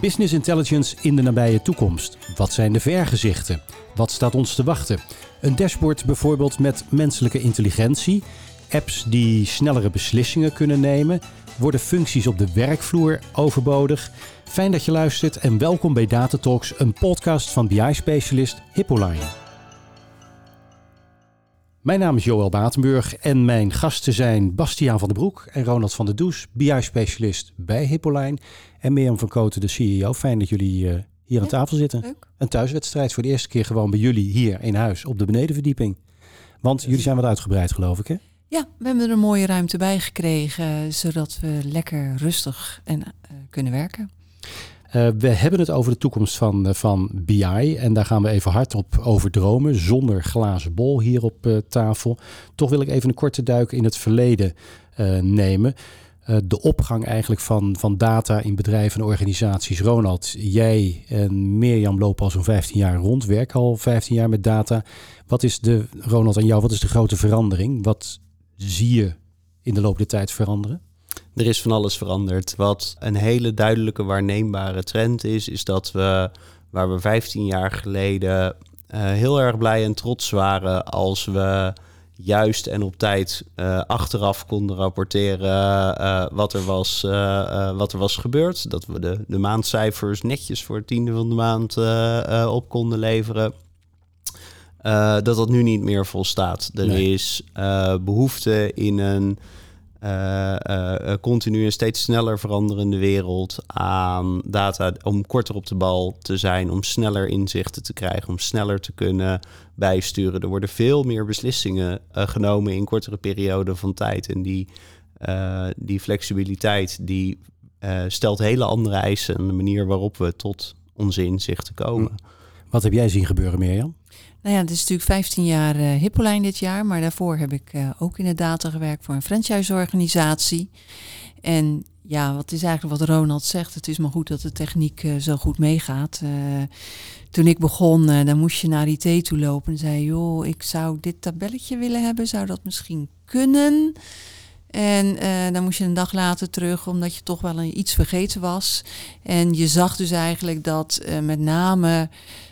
Business intelligence in de nabije toekomst. Wat zijn de vergezichten? Wat staat ons te wachten? Een dashboard bijvoorbeeld met menselijke intelligentie, apps die snellere beslissingen kunnen nemen, worden functies op de werkvloer overbodig. Fijn dat je luistert en welkom bij Datatalks, een podcast van BI-specialist Hippoline. Mijn naam is Joël Batenburg en mijn gasten zijn Bastiaan van der Broek en Ronald van der Does, BI-specialist bij Hippoline. En Mirjam van Koten, de CEO. Fijn dat jullie uh, hier aan tafel zitten. Leuk. Een thuiswedstrijd voor de eerste keer gewoon bij jullie hier in huis op de benedenverdieping. Want jullie zijn wat uitgebreid geloof ik hè? Ja, we hebben er een mooie ruimte bij gekregen, zodat we lekker rustig en, uh, kunnen werken. Uh, we hebben het over de toekomst van, uh, van BI en daar gaan we even hard op over dromen, zonder glazen bol hier op uh, tafel. Toch wil ik even een korte duik in het verleden nemen. de opgang eigenlijk van, van data in bedrijven en organisaties. Ronald, jij en Mirjam lopen al zo'n 15 jaar rond, werken al 15 jaar met data. Wat is de, Ronald en jou, wat is de grote verandering? Wat zie je in de loop der tijd veranderen? Er is van alles veranderd. Wat een hele duidelijke waarneembare trend is, is dat we, waar we 15 jaar geleden uh, heel erg blij en trots waren als we juist en op tijd uh, achteraf konden rapporteren uh, wat, er was, wat er was gebeurd. Dat we de, de maandcijfers netjes voor het tiende van de maand op konden leveren. dat dat nu niet meer volstaat. Er nee. is behoefte in een uh, uh, continu een steeds sneller veranderende wereld aan data om korter op de bal te zijn, om sneller inzichten te krijgen, om sneller te kunnen bijsturen. Er worden veel meer beslissingen genomen in kortere perioden van tijd. En die, die flexibiliteit die stelt hele andere eisen aan de manier waarop we tot onze inzichten komen. Wat heb jij zien gebeuren, Mirjam? Nou ja, het is natuurlijk 15 jaar uh, Hippoline dit jaar, maar daarvoor heb ik uh, ook in de data gewerkt voor een franchiseorganisatie. En ja, wat is eigenlijk wat Ronald zegt, het is maar goed dat de techniek uh, zo goed meegaat. toen ik begon, dan moest je naar IT toe lopen en zei, joh, ik zou dit tabelletje willen hebben, zou dat misschien kunnen? En dan moest je een dag later terug, omdat je toch wel iets vergeten was. En je zag dus eigenlijk dat met name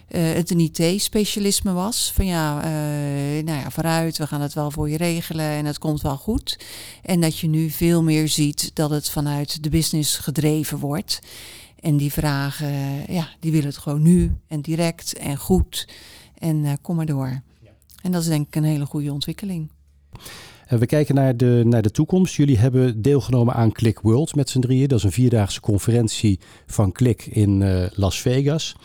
het een IT-specialisme was. Van ja, uh, nou ja, vooruit, we gaan het wel voor je regelen en het komt wel goed. En dat je nu veel meer ziet dat het vanuit de business gedreven wordt. En die vragen, ja, die willen het gewoon nu en direct en goed. En uh, kom maar door. Ja. En dat is denk ik een hele goede ontwikkeling. We kijken naar de, naar de toekomst. Jullie hebben deelgenomen aan Click World met z'n drieën. Dat is een vierdaagse conferentie van Click in Las Vegas.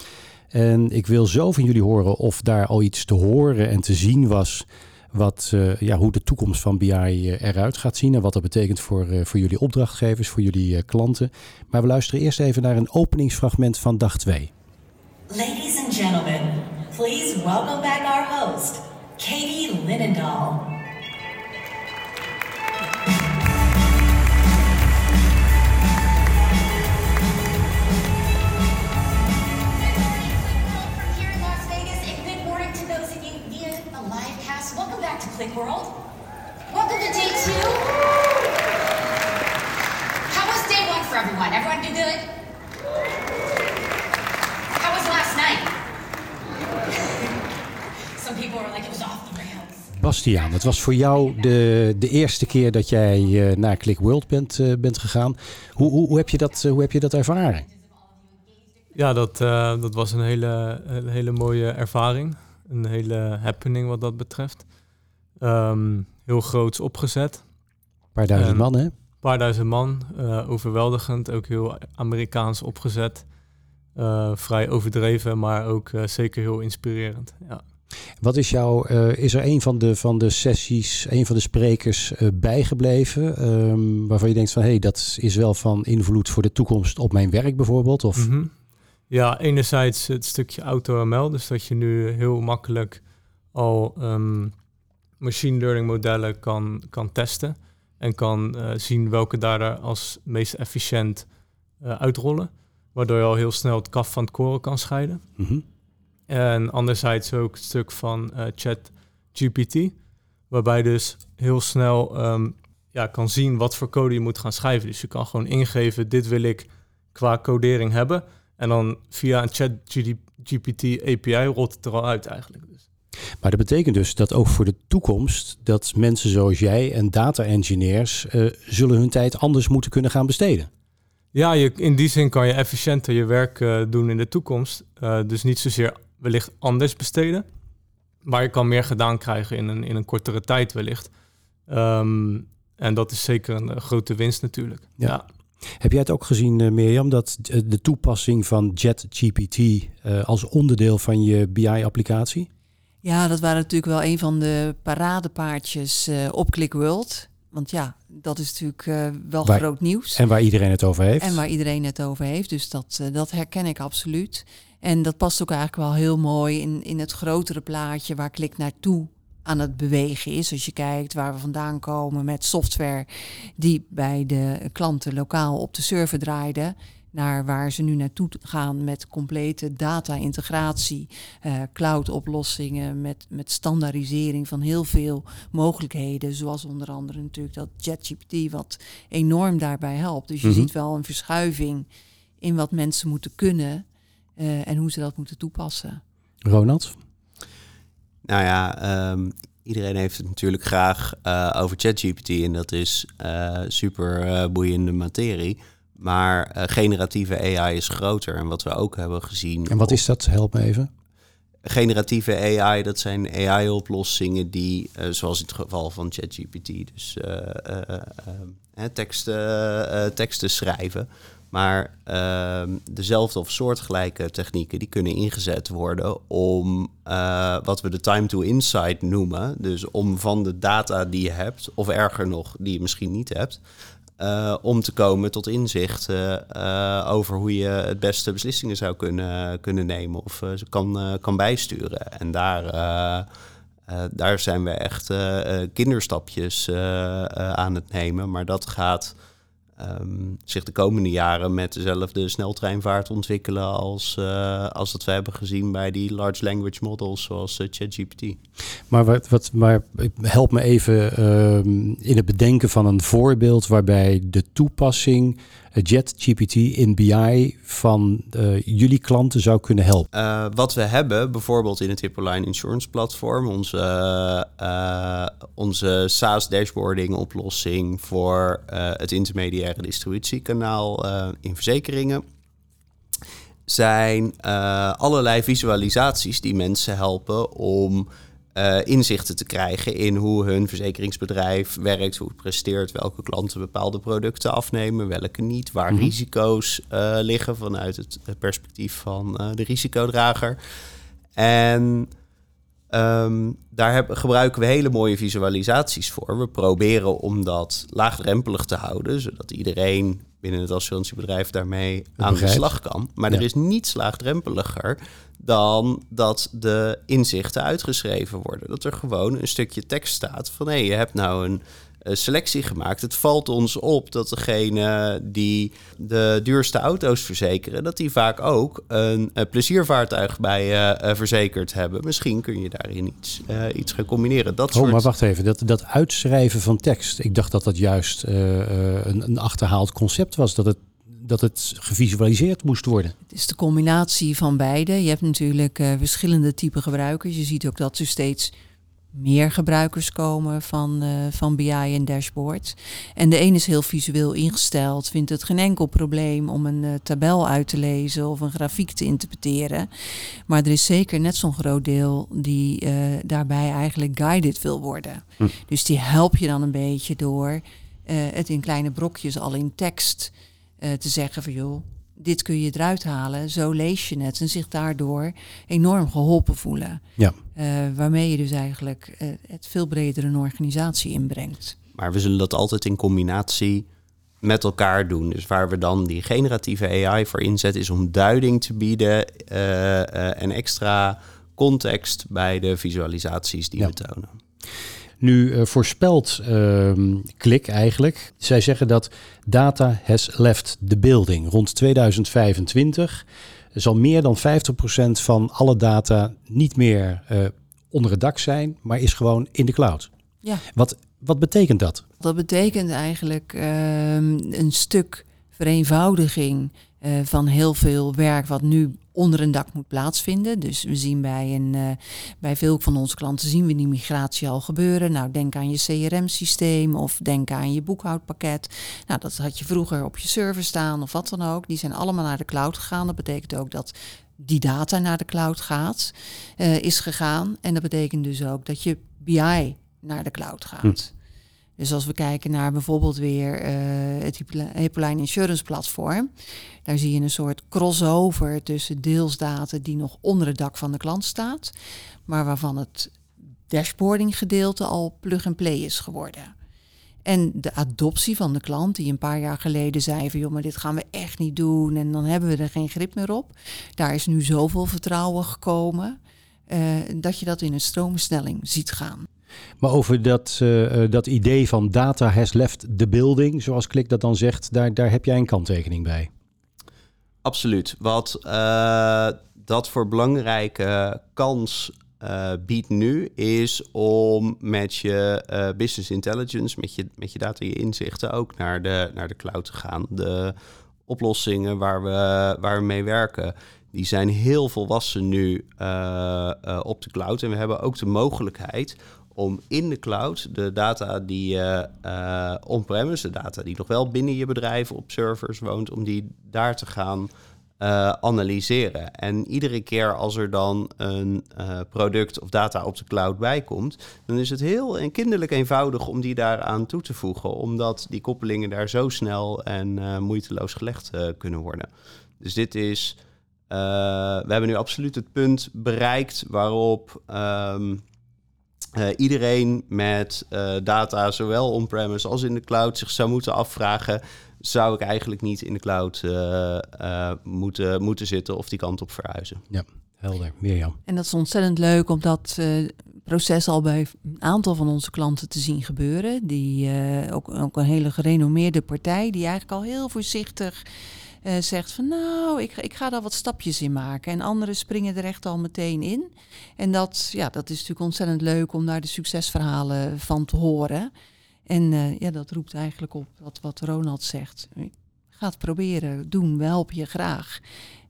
En ik wil zo van jullie horen of daar al iets te horen en te zien was. Wat, uh, ja, hoe de toekomst van BI uh, eruit gaat zien en wat dat betekent voor, uh, voor jullie opdrachtgevers, voor jullie klanten. Maar we luisteren eerst even naar een openingsfragment van dag 2. Ladies and gentlemen, please welcome back our host, Katie Linendahl. Click World. Welcome to day two. How was day one for everyone? Everyone do good? How was last night? Some people were like, it was off the rails. Bastiaan, het was voor jou de, de eerste keer dat jij uh, naar Click World bent, uh, bent gegaan. Hoe, hoe, hoe, heb je dat, uh, hoe heb je dat ervaren? Ja, dat, dat was een hele, een hele mooie ervaring. Een hele happening wat dat betreft. Um, heel groots opgezet. Een paar duizend man, hè? Een paar duizend man. Uh, overweldigend. Ook heel Amerikaans opgezet. Uh, vrij overdreven, maar ook uh, zeker heel inspirerend. Ja. Wat is jouw, is er een van de, van de sessies, een van de sprekers bijgebleven, um, waarvan je denkt van hé, hey, dat is wel van invloed voor de toekomst op mijn werk bijvoorbeeld? Of? Mm -hmm. Ja, enerzijds het stukje AutoML, dus dat je nu heel makkelijk al um, machine learning modellen kan, kan testen. En kan uh, zien welke daar als meest efficiënt uh, uitrollen. Waardoor je al heel snel het kaf van het koren kan scheiden. Mm -hmm. En anderzijds ook het stuk van uh, chat GPT. Waarbij dus heel snel um, ja, kan zien wat voor code je moet gaan schrijven. Dus je kan gewoon ingeven, dit wil ik qua codering hebben. En dan via een chat GPT API rolt het er al uit eigenlijk. Dus. Maar dat betekent dus dat ook voor de toekomst dat mensen zoals jij en data engineers uh, zullen hun tijd anders moeten kunnen gaan besteden. Ja, je, in die zin kan je efficiënter je werk uh, doen in de toekomst. Uh, dus niet zozeer wellicht anders besteden, maar je kan meer gedaan krijgen in een, in een kortere tijd wellicht. Um, en dat is zeker een grote winst natuurlijk. Ja. ja. Heb jij het ook gezien, Mirjam, dat de toepassing van JetGPT uh, als onderdeel van je BI-applicatie? Ja, dat waren natuurlijk wel een van de paradepaardjes uh, op ClickWorld. Want ja, dat is natuurlijk uh, wel waar, groot nieuws. En waar iedereen het over heeft. En waar iedereen het over heeft. Dus dat, uh, dat herken ik absoluut. En dat past ook eigenlijk wel heel mooi in, in het grotere plaatje waar Klik naartoe aan het bewegen is. Als je kijkt waar we vandaan komen met software die bij de klanten lokaal op de server draaide naar waar ze nu naartoe gaan met complete data-integratie, uh, cloud-oplossingen, met, met standaardisering van heel veel mogelijkheden, zoals onder andere natuurlijk dat ChatGPT, wat enorm daarbij helpt. Dus je mm -hmm. ziet wel een verschuiving in wat mensen moeten kunnen uh, en hoe ze dat moeten toepassen. Ronald? Nou ja, um, iedereen heeft het natuurlijk graag uh, over ChatGPT en dat is super boeiende materie. Maar uh, generatieve AI is groter. En wat we ook hebben gezien. En wat is dat? Help me even. Generatieve AI, dat zijn AI-oplossingen die, uh, zoals in het geval van ChatGPT, dus uh, teksten, teksten schrijven. Maar ehm, dezelfde of soortgelijke technieken die kunnen ingezet worden om wat we de time to insight noemen. Dus om van de data die je hebt, of erger nog, die je misschien niet hebt, uh, om te komen tot inzicht uh, over hoe je het beste beslissingen zou kunnen, kunnen nemen of ze kan, kan bijsturen. En daar, daar zijn we echt kinderstapjes aan het nemen, maar dat gaat um, zich de komende jaren met dezelfde sneltreinvaart ontwikkelen als, uh, als dat we hebben gezien bij die large language models zoals uh, ChatGPT. Maar, wat, wat, maar help me even um, in het bedenken van een voorbeeld waarbij de toepassing JetGPT in BI van uh, jullie klanten zou kunnen helpen? Uh, wat we hebben, bijvoorbeeld in het Hippoline Insurance Platform, onze, uh, onze SaaS dashboarding oplossing voor het intermediaire distributiekanaal in verzekeringen, zijn allerlei visualisaties die mensen helpen om uh, inzichten te krijgen in hoe hun verzekeringsbedrijf werkt, hoe het presteert, welke klanten bepaalde producten afnemen, welke niet, waar mm-hmm. risico's uh, liggen vanuit het perspectief van uh, de risicodrager. En um, daar heb, gebruiken we hele mooie visualisaties voor. We proberen om dat laagdrempelig te houden, zodat iedereen binnen het assurantiebedrijf daarmee aan de slag kan. Maar ja. er is niets laagdrempeliger dan dat de inzichten uitgeschreven worden. Dat er gewoon een stukje tekst staat van hé, hey, je hebt nou een uh, selectie gemaakt. Het valt ons op dat degene die de duurste auto's verzekeren, dat die vaak ook een, een pleziervaartuig bij uh, verzekerd hebben. Misschien kun je daarin iets, uh, iets gaan combineren. Dat oh, soort... maar wacht even, dat, dat uitschrijven van tekst. Ik dacht dat dat juist een, een achterhaald concept was. Dat het dat het gevisualiseerd moest worden? Het is de combinatie van beide. Je hebt natuurlijk uh, verschillende typen gebruikers. Je ziet ook dat er steeds meer gebruikers komen van, uh, van BI en dashboards. En de een is heel visueel ingesteld, vindt het geen enkel probleem om een uh, tabel uit te lezen of een grafiek te interpreteren. Maar er is zeker net zo'n groot deel die uh, daarbij eigenlijk guided wil worden. Hm. Dus die help je dan een beetje door het in kleine brokjes al in tekst uh, te zeggen van joh, dit kun je eruit halen, zo lees je het en zich daardoor enorm geholpen voelen. Ja. Uh, waarmee je dus eigenlijk uh, het veel breder een organisatie inbrengt. Maar we zullen dat altijd in combinatie met elkaar doen. Dus waar we dan die generatieve AI voor inzetten, is om duiding te bieden en extra context bij de visualisaties die ja. we tonen. Nu uh, voorspelt uh, Klik eigenlijk. Zij zeggen dat data has left the building. Rond 2025 zal meer dan 50% van alle data niet meer uh, onder het dak zijn, maar is gewoon in de cloud. Ja. Wat, wat betekent dat? Dat betekent eigenlijk uh, een stuk vereenvoudiging eh, van heel veel werk wat nu onder een dak moet plaatsvinden. Dus we zien bij, een, uh, bij veel van onze klanten zien we die migratie al gebeuren. Nou, denk aan je CRM-systeem of denk aan je boekhoudpakket. Nou, dat had je vroeger op je server staan of wat dan ook. Die zijn allemaal naar de cloud gegaan. Dat betekent ook dat die data naar de cloud gaat, uh, is gegaan. En dat betekent dus ook dat je BI naar de cloud gaat. Hm. Dus als we kijken naar bijvoorbeeld weer uh, het Hippoline Insurance Platform, daar zie je een soort crossover tussen deelsdata die nog onder het dak van de klant staat, maar waarvan het dashboarding gedeelte al plug-and-play is geworden. En de adoptie van de klant, die een paar jaar geleden zei van joh, maar dit gaan we echt niet doen en dan hebben we er geen grip meer op. Daar is nu zoveel vertrouwen gekomen uh, dat je dat in een stroomsnelling ziet gaan. Maar over dat, uh, dat idee van data has left the building, zoals Klik dat dan zegt, daar, daar heb jij een kanttekening bij. Absoluut. Wat uh, dat voor belangrijke kans biedt nu, is om met je business intelligence, met je, met je data, je inzichten ook naar de, naar de cloud te gaan. De oplossingen waar we, waar we mee werken, die zijn heel volwassen nu op de cloud. En we hebben ook de mogelijkheid om in de cloud de data die je uh, on-premise, de data die nog wel binnen je bedrijf op servers woont, om die daar te gaan uh, analyseren. En iedere keer als er dan een uh, product of data op de cloud bij komt, dan is het heel kinderlijk eenvoudig om die daaraan toe te voegen, omdat die koppelingen daar zo snel en moeiteloos gelegd kunnen worden. Dus dit is. we hebben nu absoluut het punt bereikt waarop um, uh, iedereen met uh, data, zowel on-premise als in de cloud, zich zou moeten afvragen: zou ik eigenlijk niet in de cloud uh, moeten, moeten zitten of die kant op verhuizen? Ja, helder. Mirjam. En dat is ontzettend leuk om dat proces al bij een aantal van onze klanten te zien gebeuren. Die ook, ook een hele gerenommeerde partij, die eigenlijk al heel voorzichtig uh, zegt van nou, ik, ik ga daar wat stapjes in maken. En anderen springen er echt al meteen in. En dat, ja, dat is natuurlijk ontzettend leuk om daar de succesverhalen van te horen. En uh, ja, dat roept eigenlijk op wat, wat Ronald zegt. Ga het proberen, doen, we helpen je graag.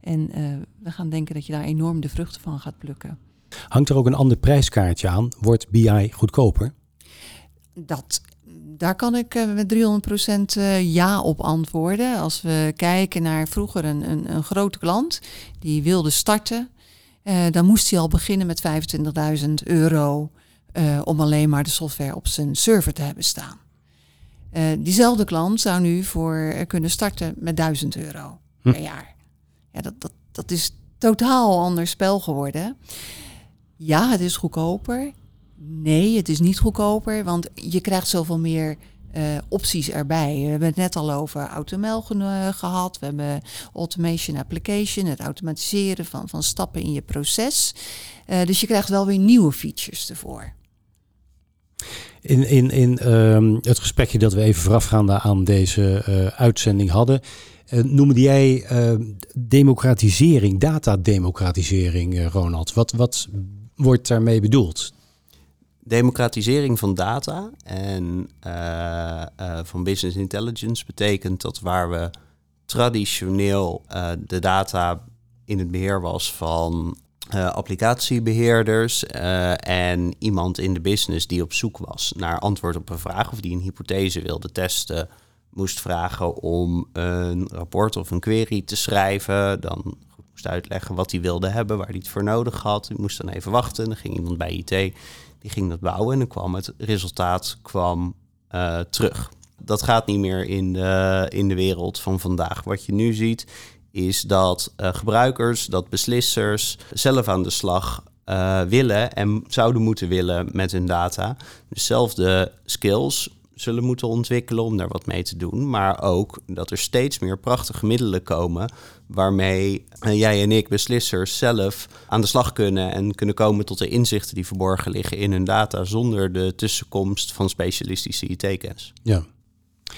En uh, we gaan denken dat je daar enorm de vruchten van gaat plukken. Hangt er ook een ander prijskaartje aan? Wordt BI goedkoper? Dat daar kan ik uh, met 300% uh, ja op antwoorden. Als we kijken naar vroeger een, een, een grote klant die wilde starten, uh, dan moest hij al beginnen met 25.000 euro om alleen maar de software op zijn server te hebben staan. diezelfde klant zou nu voor kunnen starten met 1000 euro hm. per jaar. Ja, dat, dat, dat is totaal ander spel geworden. Ja, het is goedkoper. Nee, het is niet goedkoper, want je krijgt zoveel meer uh, opties erbij. We hebben het net al over AutoML gehad. We hebben automation application, het automatiseren van, van stappen in je proces. Uh, dus je krijgt wel weer nieuwe features ervoor. In, in, in um, het gesprekje dat we even voorafgaande aan deze uh, uitzending hadden, noemde jij democratisering, datademocratisering, Ronald. Wat, wat wordt daarmee bedoeld? Democratisering van data en uh, uh, van business intelligence betekent dat waar we traditioneel uh, de data in het beheer was van applicatiebeheerders en iemand in de business die op zoek was naar antwoord op een vraag of die een hypothese wilde testen, moest vragen om een rapport of een query te schrijven, dan uitleggen wat hij wilde hebben, waar hij het voor nodig had. Hij moest dan even wachten. Dan ging iemand bij IT die ging dat bouwen en dan kwam het resultaat kwam, uh, terug. Dat gaat niet meer in de, in de wereld van vandaag. Wat je nu ziet is dat uh, gebruikers, dat beslissers zelf aan de slag uh, willen en zouden moeten willen met hun data. Dezelfde skills zullen moeten ontwikkelen om daar wat mee te doen. Maar ook dat er steeds meer prachtige middelen komen waarmee eh, jij en ik, beslissers, zelf aan de slag kunnen en kunnen komen tot de inzichten die verborgen liggen in hun data zonder de tussenkomst van specialistische IT-kennis. Ja.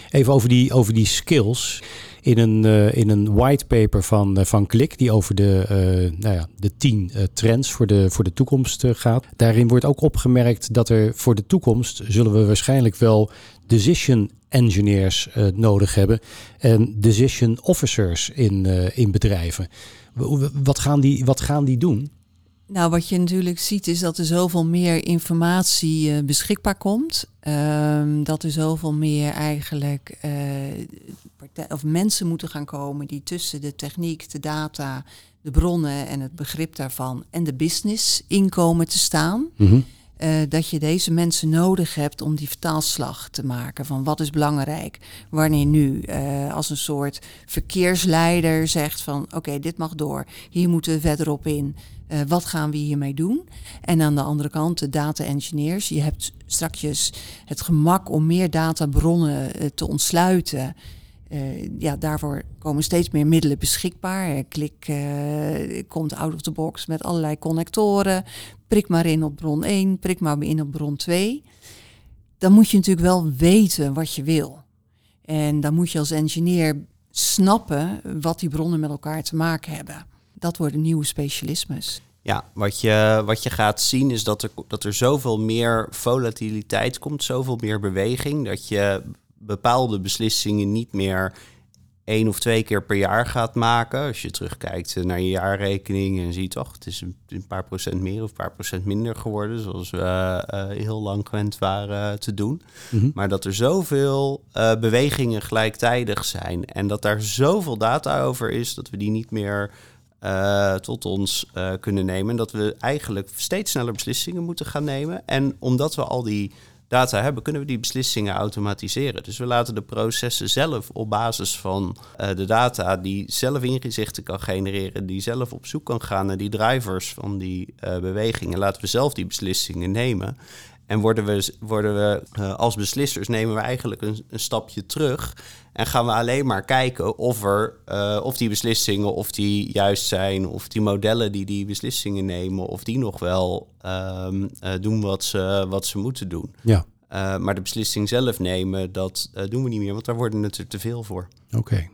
Even over die, over die skills. In een, uh, in een whitepaper van, uh, van Klik, die over de, uh, nou ja, de tien trends voor de, voor de toekomst gaat. Daarin wordt ook opgemerkt dat er voor de toekomst zullen we waarschijnlijk wel decision engineers nodig hebben en decision officers in, in bedrijven. Wat gaan, die, wat gaan die doen? Nou, wat je natuurlijk ziet is dat er zoveel meer informatie uh, beschikbaar komt. Um, dat er zoveel meer eigenlijk of mensen moeten gaan komen die tussen de techniek, de data, de bronnen en het begrip daarvan en de business inkomen te staan. Mm. Uh, dat je deze mensen nodig hebt om die vertaalslag te maken van wat is belangrijk, wanneer nu. Uh, als een soort verkeersleider zegt van oké, dit mag door, hier moeten we verderop in. Uh, wat gaan we hiermee doen? En aan de andere kant de data engineers. Je hebt straks het gemak om meer databronnen te ontsluiten. Uh, ja, daarvoor komen steeds meer middelen beschikbaar. Klik uh, komt out of the box met allerlei connectoren. Prik maar in op bron 1, prik maar in op bron 2. Dan moet je natuurlijk wel weten wat je wil. En dan moet je als engineer snappen wat die bronnen met elkaar te maken hebben. Dat worden nieuwe specialismes. Ja, wat je, wat je gaat zien is dat er, dat er zoveel meer volatiliteit komt, zoveel meer beweging, dat je bepaalde beslissingen niet meer één of twee keer per jaar gaat maken. Als je terugkijkt naar je jaarrekening en ziet, toch, het is een, paar procent meer of een paar procent minder geworden, zoals we uh, heel lang gewend waren te doen. Mhm. Maar dat er zoveel uh, bewegingen gelijktijdig zijn en dat daar zoveel data over is dat we die niet meer uh, tot ons kunnen nemen. Dat we eigenlijk steeds sneller beslissingen moeten gaan nemen. En omdat we al die data hebben, kunnen we die beslissingen automatiseren. Dus we laten de processen zelf op basis van uh, de data die zelf ingezichten kan genereren, die zelf op zoek kan gaan naar die drivers van die uh, bewegingen, laten we zelf die beslissingen nemen. En worden we, worden we uh, als beslissers nemen we eigenlijk een, een, stapje terug. En gaan we alleen maar kijken of, er, uh, of die beslissingen of die juist zijn. Of die modellen die die beslissingen nemen, of die nog wel um, uh, doen wat ze, wat ze moeten doen. Ja. maar de beslissing zelf nemen, dat doen we niet meer, want daar worden het er te veel voor. Oké. Okay.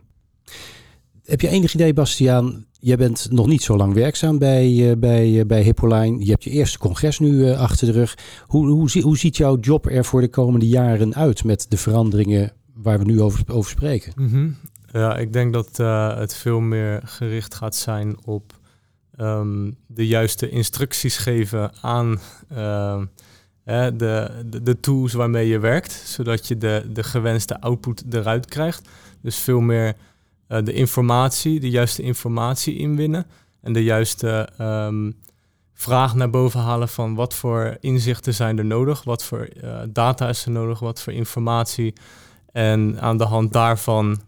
Heb je enig idee, Bastiaan? Jij bent nog niet zo lang werkzaam bij, uh, bij, uh, bij Hippoline. Je hebt je eerste congres nu uh, achter de rug. Hoe, hoe, hoe ziet jouw job er voor de komende jaren uit met de veranderingen waar we nu over, over spreken? -hmm. Ja, ik denk dat het veel meer gericht gaat zijn op um, de juiste instructies geven aan ehm, de, de, de, tools waarmee je werkt, zodat je de, de gewenste output eruit krijgt. Dus veel meer uh, de informatie, de juiste informatie inwinnen en de juiste um, vraag naar boven halen van wat voor inzichten zijn er nodig, wat voor uh, data is er nodig, wat voor informatie. En aan de hand daarvan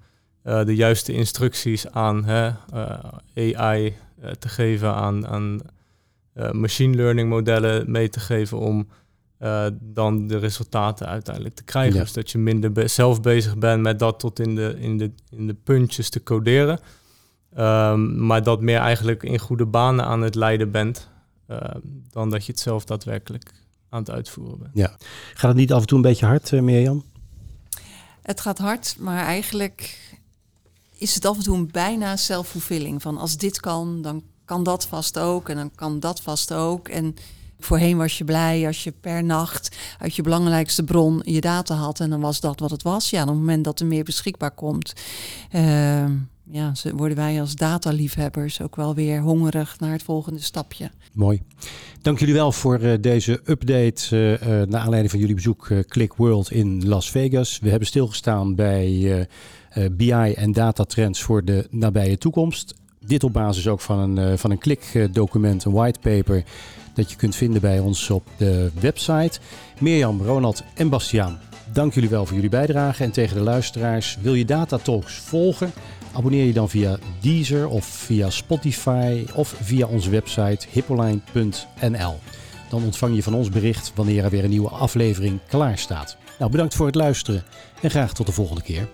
uh, de juiste instructies aan AI te geven, aan, aan machine learning modellen mee te geven om uh, dan de resultaten uiteindelijk te krijgen. Ja. Dus dat je minder be zelf bezig bent met dat tot in de, in de, in de puntjes te coderen. Um, maar dat meer eigenlijk in goede banen aan het leiden bent. Uh, dan dat je het zelf daadwerkelijk aan het uitvoeren bent. Ja. Gaat het niet af en toe een beetje hard, uh, Mirjam? Het gaat hard, maar eigenlijk is het af en toe een bijna zelfvervulling. Van als dit kan, dan kan dat vast ook. En dan kan dat vast ook. En Voorheen was je blij als je per nacht uit je belangrijkste bron je data had. En dan was dat wat het was. Ja, op het moment dat er meer beschikbaar komt. Uh, ja, worden wij als dataliefhebbers ook wel weer hongerig naar het volgende stapje. Mooi. Dank jullie wel voor uh, deze update uh, naar aanleiding van jullie bezoek Click World in Las Vegas. We hebben stilgestaan bij BI en datatrends voor de nabije toekomst. Dit op basis ook van een, van een klikdocument, een whitepaper dat je kunt vinden bij ons op de website. Mirjam, Ronald en Bastiaan, dank jullie wel voor jullie bijdrage. En tegen de luisteraars, wil je Data Talks volgen? Abonneer je dan via Deezer of via Spotify of via onze website hippoline.nl. Dan ontvang je van ons bericht wanneer er weer een nieuwe aflevering klaar staat. Nou, bedankt voor het luisteren en graag tot de volgende keer.